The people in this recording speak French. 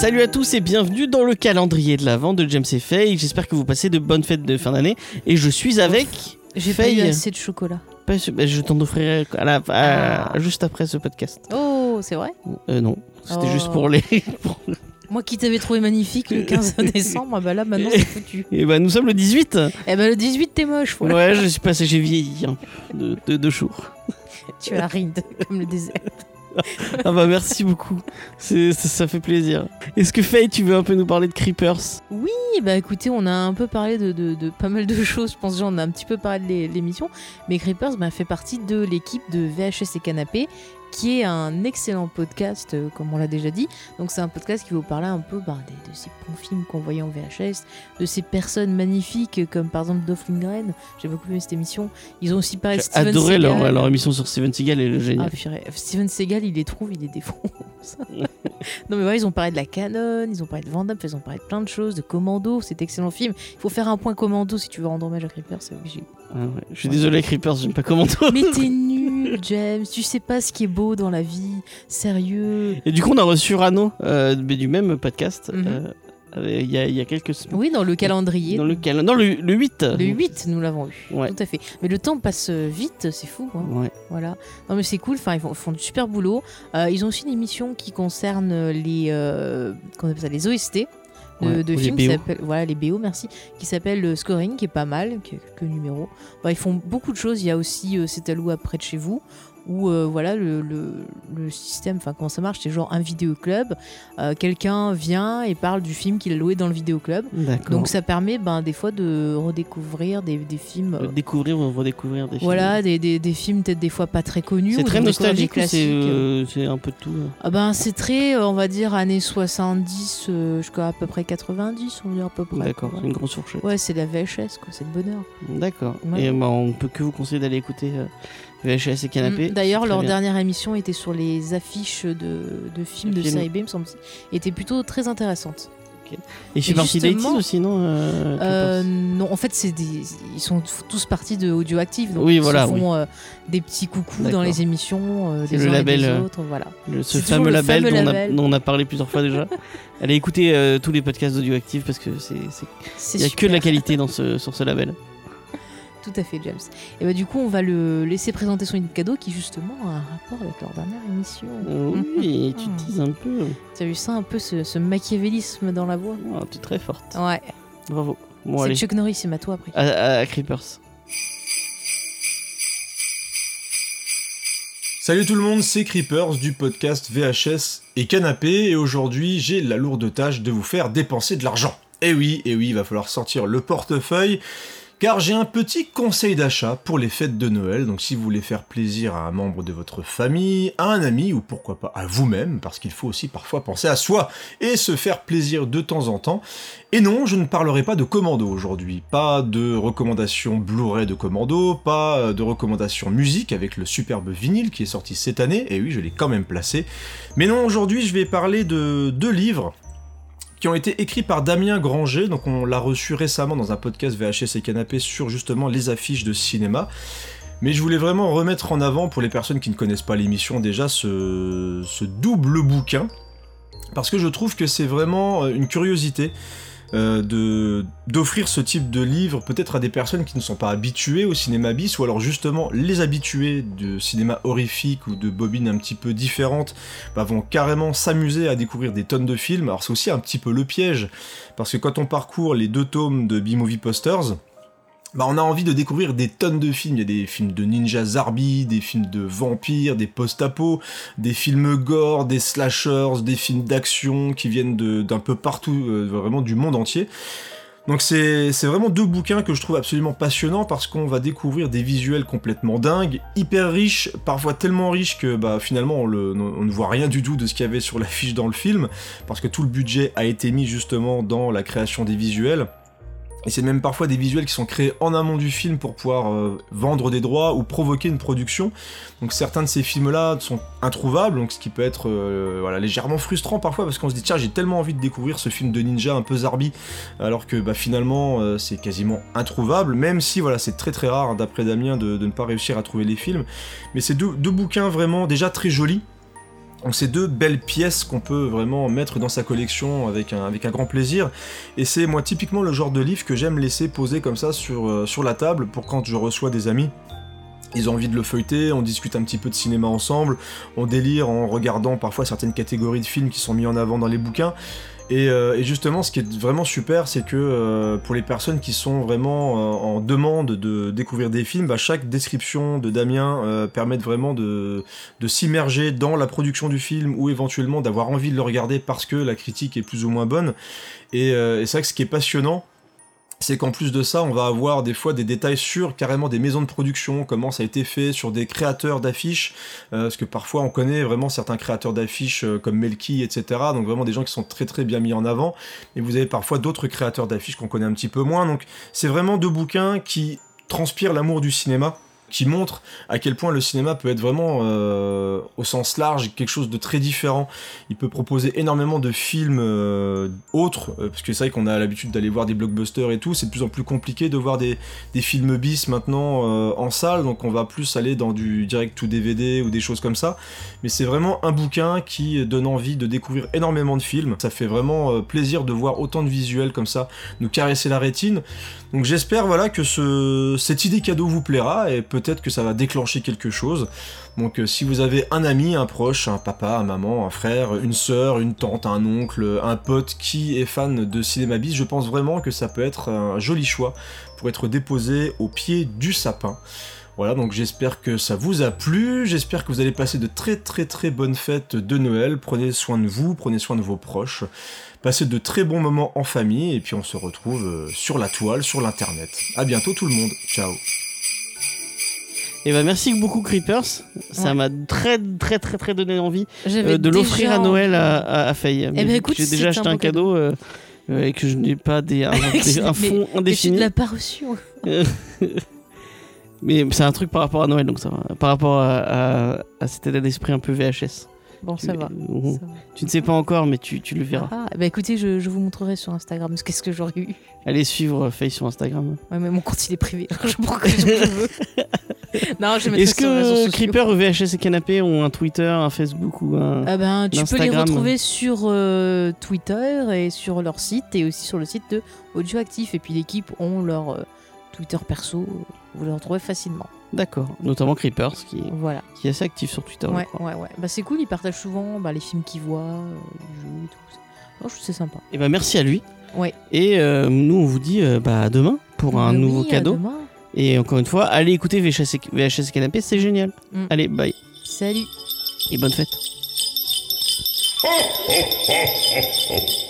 Salut à tous et bienvenue dans le calendrier de l'Avent de James et Faye. J'espère que vous passez de bonnes fêtes de fin d'année. Et je suis avec J'ai pas eu assez de chocolat. Pas su- bah, Je t'en offrirai à la- à- Ah. juste après ce podcast. Oh, c'est vrai? Euh, non, c'était Oh. juste pour les. pour- Moi qui t'avais trouvé magnifique le 15 décembre, ah bah là maintenant c'est foutu. Et bah, nous sommes le 18. Eh bah le 18 t'es moche, voilà. Ouais, je suis passé, j'ai vieilli hein, de, de deux jours. Tu as ride comme le désert. Ah bah merci beaucoup, ça fait plaisir. Est-ce que Faye, tu veux un peu nous parler de Creepers? Oui, bah écoutez, on a un peu parlé de, de- de pas mal de choses, je pense on a un petit peu parlé de l'é- l'émission, mais Creepers bah, fait partie de l'équipe de VHS et Canapé, qui est un excellent podcast, euh, comme on l'a déjà dit. Donc c'est un podcast qui va vous parler un peu bah, de ces bons films qu'on voyait en VHS, de ces personnes magnifiques, euh, comme par exemple Dolph Lundgren, j'ai beaucoup aimé cette émission. Ils ont aussi parlé de Steven adoré leur, Seagal. leur émission sur Steven Seagal, elle est Ah, géniale. Steven Seagal, il les trouve, il les défonce. non, mais voilà, ils ont parlé de la Canon, ils ont parlé de Van Damme, ils ont parlé de plein de choses, de Commando, cet excellent film. Il faut faire un point Commando si tu veux rendre hommage à Creeper, c'est obligé. Ah ouais. Je suis désolé, Creepers, j'aime pas comment Mais t'es nul, James, tu sais pas ce qui est beau dans la vie, sérieux. Et du coup, on a reçu Rano euh, du même podcast Mhm. euh, il y, a, il y a quelques semaines. Oui, dans le calendrier. Dans le cal- Non, le, le 8. Le 8, nous l'avons eu. Ouais. Tout à fait. Mais le temps passe vite, c'est fou. hein. Ouais. Voilà. Non mais c'est cool. Enfin, ils font, font du super boulot. Euh, ils ont aussi une émission qui concerne les, euh, comment on appelle ça, les OST de, Ouais, films qui voilà, les BO, merci, qui s'appelle le Scoring, qui est pas mal, qui a quelques numéros. Bah, ils font beaucoup de choses. Il y a aussi euh, C'est à loup près de chez vous. Où euh, voilà le, le, le système, enfin comment ça marche, c'est genre un vidéoclub. Euh, Quelqu'un vient et parle du film qu'il a loué dans le vidéoclub. Donc ça permet ben, des fois de redécouvrir des, des films. Euh, découvrir ou redécouvrir des films. voilà, des, des, des films peut-être des fois pas très connus. C'est très nostalgique c'est euh, c'est un peu de tout euh Ah ben, c'est très, euh, on va dire, années 70 euh, jusqu'à à peu près 90, on va dire à peu près. D'accord, c'est une grosse fourchette. Ouais, c'est la VHS, quoi, c'est le bonheur. D'accord. Ouais. Et bah, on peut que vous conseiller d'aller écouter VHS et Canapé. Mm. D'ailleurs, c'est leur bien. dernière émission était sur les affiches de, de films de série B, me semble était plutôt très intéressante. Et chez et partie d'IT justement- aussi, non euh, Euh, non, en fait, c'est des, ils sont tous partis de Audioactive. Donc Oui, ils voilà, se font euh, des petits coucous dans les émissions, C'est des le uns et label, des autres, voilà. Le- ce c'est fameux le label, fameux dont, On a, label. dont on a parlé plusieurs fois déjà. Allez écouter tous les podcasts d'Audioactive parce que c'est c'est- C'est il y a que de la qualité dans ce, sur ce label. Tout à fait, James. Et bah du coup, on va le laisser présenter son idée de cadeau qui justement a un rapport avec leur dernière émission. Oui, tu teases un peu. Tu as vu ça un peu, ce, ce machiavélisme dans la voix Oh, tu es très forte. Ouais. Bravo. Bon, c'est. Chuck Norris, c'est ma toi après. À, à- à Creepers. Salut tout le monde, c'est Creepers du podcast VHS et Canapé et aujourd'hui j'ai la lourde tâche de vous faire dépenser de l'argent. Et oui, et oui, il va falloir sortir le portefeuille car j'ai un petit conseil d'achat pour les fêtes de Noël. Donc si vous voulez faire plaisir à un membre de votre famille, à un ami ou pourquoi pas à vous-même parce qu'il faut aussi parfois penser à soi et se faire plaisir de temps en temps. Et non, je ne parlerai pas de Commando aujourd'hui. Pas de recommandations Blu-ray de Commando, pas de recommandations musique avec le superbe vinyle qui est sorti cette année, et oui, je l'ai quand même placé. Mais non, aujourd'hui, je vais parler de deux livres qui ont été écrits par Damien Granger, donc on l'a reçu récemment dans un podcast VHS et Canapé sur justement les affiches de cinéma. Mais je voulais vraiment remettre en avant, pour les personnes qui ne connaissent pas l'émission déjà, ce, ce double bouquin, parce que je trouve que c'est vraiment euh, une curiosité euh, de d'offrir ce type de livre peut-être à des personnes qui ne sont pas habituées au cinéma bis ou alors justement les habitués de cinéma horrifique ou de bobines un petit peu différentes bah, vont carrément s'amuser à découvrir des tonnes de films. Alors c'est aussi un petit peu le piège parce que quand on parcourt les deux tomes de B-Movie Posters, bah on a envie de découvrir des tonnes de films. Il y a des films de ninja zarbi, des films de vampires, des post-apo, des films gore, des slashers, des films d'action qui viennent d'un peu partout, euh, vraiment du monde entier. Donc c'est vraiment deux bouquins que je trouve absolument passionnants parce qu'on va découvrir des visuels complètement dingues, hyper riches, parfois tellement riches que bah, finalement on, on ne voit rien du tout de ce qu'il y avait sur l'affiche dans le film parce que tout le budget a été mis justement dans la création des visuels. Et c'est même parfois des visuels qui sont créés en amont du film pour pouvoir euh, vendre des droits ou provoquer une production. Donc certains de ces films-là sont introuvables, ce qui peut être euh, légèrement frustrant parfois parce qu'on se dit tiens j'ai tellement envie de découvrir ce film de ninja un peu zarbi alors que bah, finalement euh, c'est quasiment introuvable, même si voilà c'est très très rare hein, d'après Damien de, ne pas réussir à trouver les films. Mais c'est deux bouquins vraiment déjà très jolis Donc c'est deux belles pièces qu'on peut vraiment mettre dans sa collection avec un, grand plaisir. Et c'est moi typiquement le genre de livre que j'aime laisser poser comme ça sur, euh, sur la table pour quand je reçois des amis. Ils ont envie de le feuilleter, on discute un petit peu de cinéma ensemble, on délire en regardant parfois certaines catégories de films qui sont mis en avant dans les bouquins. Et, euh, et justement, ce qui est vraiment super, c'est que euh, pour les personnes qui sont vraiment euh, en demande de découvrir des films, bah, chaque description de Damien permet vraiment de, s'immerger dans la production du film ou éventuellement d'avoir envie de le regarder parce que la critique est plus ou moins bonne. Et, et c'est vrai que ce qui est passionnant, c'est qu'en plus de ça, on va avoir des fois des détails sur carrément des maisons de production, comment ça a été fait, sur des créateurs d'affiches, euh, parce que parfois on connaît vraiment certains créateurs d'affiches euh, comme Melky, etc. Donc vraiment des gens qui sont très très bien mis en avant. Et vous avez parfois d'autres créateurs d'affiches qu'on connaît un petit peu moins. Donc c'est vraiment deux bouquins qui transpirent l'amour du cinéma qui montrent à quel point le cinéma peut être vraiment euh, au sens large quelque chose de très différent. Il peut proposer énormément de films euh, autres, euh, parce que c'est vrai qu'on a l'habitude d'aller voir des blockbusters et tout, c'est de plus en plus compliqué de voir des, des films bis maintenant euh, en salle, donc on va plus aller dans du direct to DVD ou des choses comme ça. Mais c'est vraiment un bouquin qui donne envie de découvrir énormément de films. Ça fait vraiment plaisir de voir autant de visuels comme ça nous caresser la rétine. Donc j'espère voilà que ce, cette idée cadeau vous plaira et peut-être que ça va déclencher quelque chose. Donc euh, si vous avez un ami, un proche, un papa, un maman, un frère, une sœur, une tante, un oncle, un pote qui est fan de cinéma bis, je pense vraiment que ça peut être un joli choix pour être déposé au pied du sapin. Voilà, donc j'espère que ça vous a plu, j'espère que vous allez passer de très très très bonnes fêtes de Noël, prenez soin de vous, prenez soin de vos proches, passez de très bons moments en famille, et puis on se retrouve euh, sur la toile, sur l'internet. A bientôt tout le monde, ciao Et bah merci beaucoup Creepers, ça Ouais. m'a très très très très donné envie euh, de l'offrir à Noël à, à, à Faye. Ben que écoute, j'ai déjà acheté un cadeau euh, euh, et que je n'ai pas des, un, des- un fond Mais tu indéfini. ne l'as pas reçu. Mais c'est un truc par rapport à Noël, donc ça va. Par rapport à, à, à cet état d'esprit un peu VHS. Bon, ça Tu- va. ça va. Tu ne sais pas encore, mais tu, tu le verras. Ah, bah écoutez, je, je vous montrerai sur Instagram ce qu'est-ce que j'aurais eu. Allez suivre Faye sur Instagram. Ouais, mais mon compte il est privé, je prends que je veux. non, je mettrai Est-ce que. Creeper, VHS et Canapé ont un Twitter, un Facebook ou un. Ah ben, tu peux les retrouver sur euh, Twitter et sur leur site et aussi sur le site de Audioactif. Et puis l'équipe ont leur euh, Twitter perso, vous les retrouvez facilement. D'accord, notamment Creepers qui, Voilà. qui est assez actif sur Twitter. Ouais, ouais, ouais. Bah c'est cool, ils partagent souvent bah, les films qu'ils voient, euh, les jeux et tout. Non, je trouve c'est sympa. Et bah merci à lui. Ouais. Et nous on vous dit bah, à demain pour un Mais nouveau oui, à cadeau. demain. Et encore une fois, allez écouter VHS Canapé, c'est génial. Mm. Allez, bye Salut. et bonne fête.